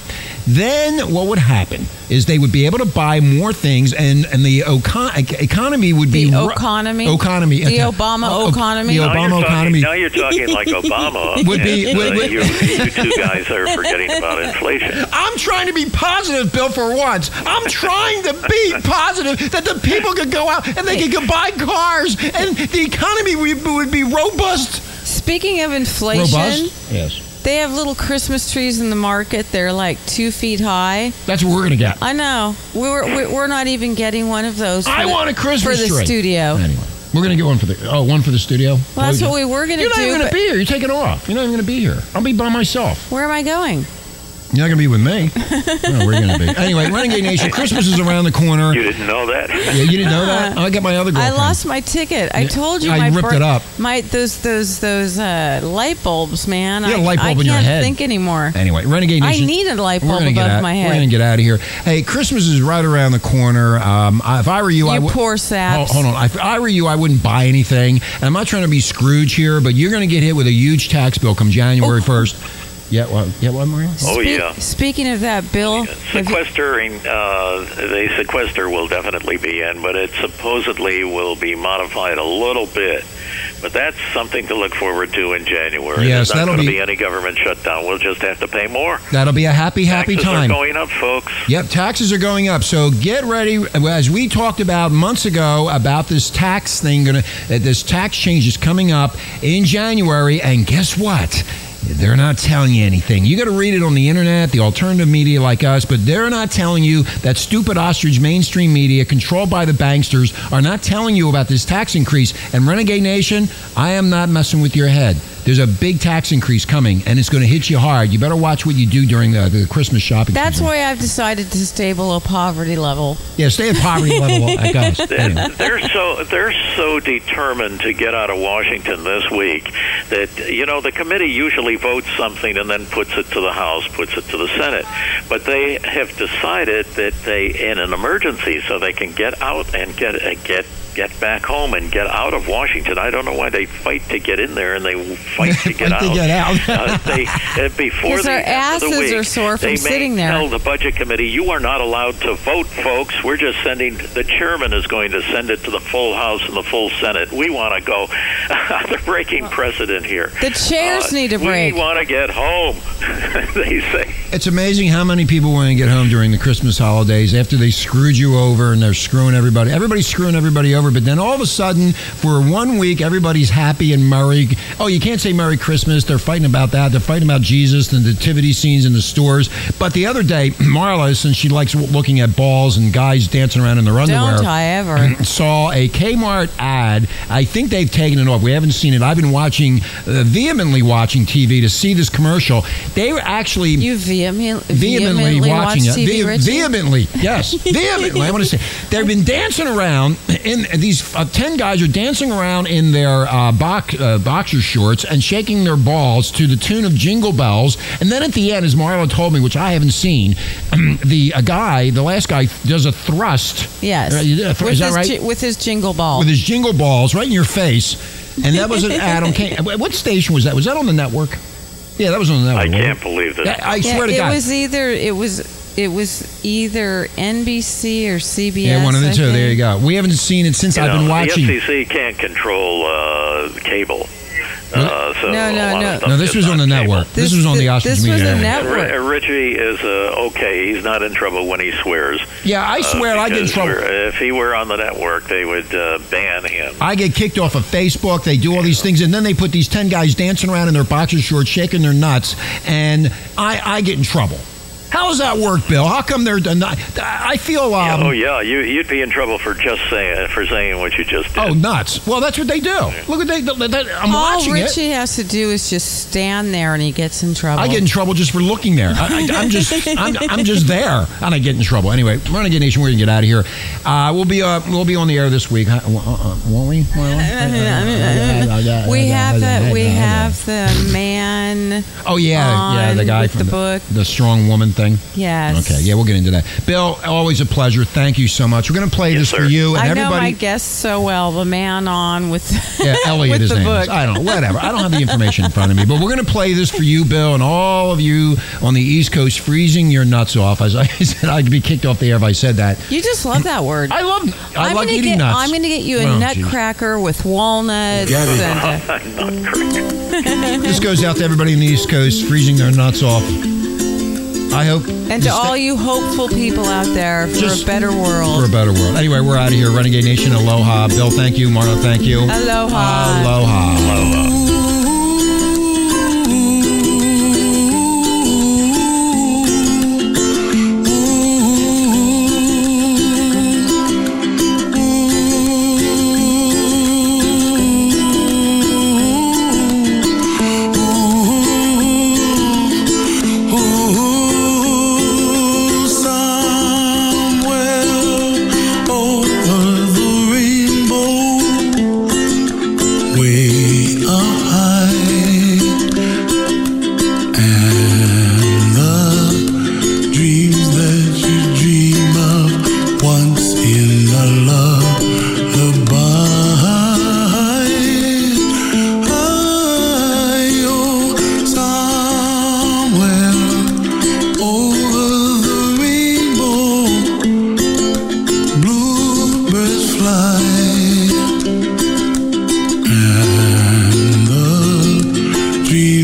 then what would happen is they would be able to buy more things, and and the econ- economy would be The ru- economy? economy, The okay. Obama Oh, economy? the Now you're Obama talking- economy. Now you're talking like Obama. Would be- and, would- uh, would- you, you two guys are forgetting about inflation. I'm trying to be positive, Bill, for once. I'm trying to be positive that the people could go out and they could go buy cars and the economy would, would be robust. Speaking of inflation, Robust? Yes. They have little Christmas trees in the market. They're like two feet high. That's what we're going to get. I know. We're, we're we're not even getting one of those. I the- want a Christmas tree for the tree. studio. Anyway, we're going to get one for the oh one for the studio. Well, that's what we were gonna You're not do, even but- to be here. You're taking off. You're not even going to be here. I'll be by myself. Where am I going? You're not going to be with me. no, we're going to be. Anyway, Renegade Nation, Christmas is around the corner. You didn't know that? Yeah, you didn't know that? I got my other girl. I lost my ticket. I told you. I my ripped bir- it up. My those those those uh, light bulbs, man. You got I, a light bulb I in can't your head. think anymore. Anyway, Renegade Nation. I need a light we're bulb gonna get above out- my We're going to get out of here. Hey, Christmas is right around the corner. Um, I- if I were you, I would You poor saps. Hold, hold on. If I were you, I wouldn't buy anything. And I'm not trying to be Scrooge here, but you're going to get hit with a huge tax bill come January 1st. Yeah, well, yeah, what, Maria? Oh, Spe- yeah. Speaking of that, Bill, have you- Sequestering, uh, the sequester will definitely be in, but it supposedly will be modified a little bit. But that's something to look forward to in January. Yes, There's not that'll going to be- be any government shutdown. We'll just have to pay more. That'll be a happy, happy Taxes time. are going up, folks. Yep, taxes are going up. So get ready. As we talked about months ago about this tax thing, gonna uh, this tax change is coming up in January, and guess what? They're not telling you anything. You got to read it on the internet, the alternative media like us, but they're not telling you that stupid ostrich mainstream media controlled by the banksters are not telling you about this tax increase. And Renegade Nation, I am not messing with your head. There's a big tax increase coming, and it's going to hit you hard. You better watch what you do during the, the Christmas shopping. that's season. why I've decided to stay below poverty level. Yeah, stay at poverty level, I guess. Anyway. they're so they're so determined to get out of Washington this week that you know the committee usually votes something and then puts it to the House, puts it to the Senate, but they have decided that they in an emergency so they can get out and get uh, get get back home and get out of Washington. I don't know why they fight to get in there and they fight to get Fight out. to get out. uh, they uh, before 'Cause the our end of the asses week, are sore from they sitting may there. tell the budget committee, you are not allowed to vote, folks. We're just sending, the chairman is going to send it to the full House and the full Senate. We want to go. They're breaking precedent here. The chairs Uh, need a break. We want to get home, they say. It's amazing how many people want to get home during the Christmas holidays after they screwed you over and they're screwing everybody. Everybody's screwing everybody over, but then all of a sudden, for one week, everybody's happy and merry. Oh, you can't say Merry Christmas. They're fighting about that. They're fighting about Jesus, the nativity scenes in the stores. But the other day, Marla, since she likes looking at balls and guys dancing around in their underwear, Don't I ever? saw a Kmart ad. I think they've taken it off. We haven't seen it. I've been watching, uh, vehemently watching TV to see this commercial. They were actually You vehement, vehemently, vehemently watching watch it. TV, Ve- Richie? vehemently, yes, vehemently. I want to say they've been dancing around. In these uh, ten guys are dancing around in their uh, box, uh, boxer shorts and shaking their balls to the tune of Jingle Bells. And then at the end, as Marla told me, which I haven't seen, the a guy, the last guy, does a thrust. Yes. Uh, thr- with is that his right? with his jingle ball. with his jingle balls right in your face. And that was an ad on K- What station was that? Was that on the network? Yeah, that was on that network. I wasn't can't believe that. Yeah, I yeah, swear to it God. was either it was it was either NBC or CBS. yeah, one of the I two. There you go. We haven't seen it since You I've know, been watching. The FCC can't control uh, cable. Uh, so No, no, no. No, this was on the cable. network. This, was on the ostrich this was media a network. network. R- Richie is uh, okay. He's not in trouble when he swears. Yeah, I Uh, swear I get in trouble. If he were on the network, they would uh, ban him. I get kicked off of Facebook. They do all these things, and then they put these ten guys dancing around in their boxer shorts, shaking their nuts, and I, I get in trouble. How does that work, Bill? How come they're not? I feel. Um, oh yeah, you, you'd be in trouble for just saying for saying what you just did. Oh, nuts! Well, that's what they do. Look at they. they- they- I'm All watching it. Richie has to do is just stand there, and he gets in trouble. I get in trouble just for looking there. I, I, I'm just, I'm, I'm just there, and I get in trouble. Anyway, Renegade Nation, we're gonna get out of here. Uh, we'll be, uh, we'll be on the air this week, huh? Uh, uh, won't we? we have the we have the man. Oh yeah, yeah, the guy with from the book. the strong woman thing. Thing? Yes. Okay, yeah, we'll get into that. Bill, always a pleasure. Thank you so much. We're going to play this for you and everybody. I know my guest so well. The man on with Yeah, Elliot, with his the name book. is. I don't know, whatever. I don't have the information in front of me, but we're going to play this for you, Bill, and all of you on the East Coast, freezing your nuts off. As I said, I'd be kicked off the air if I said that. You just love that word. I love. I I'm like gonna eating get, nuts. I'm going to get you a Oh, nutcracker with walnuts. Get it. And, This goes out to everybody on the East Coast, freezing their nuts off. I hope. and to all you hopeful people out there for Just a better world. for a better world. Anyway, we're out of here. Renegade Nation, aloha. Bill, thank you. Marlo, thank you. Aloha. Aloha. Aloha. The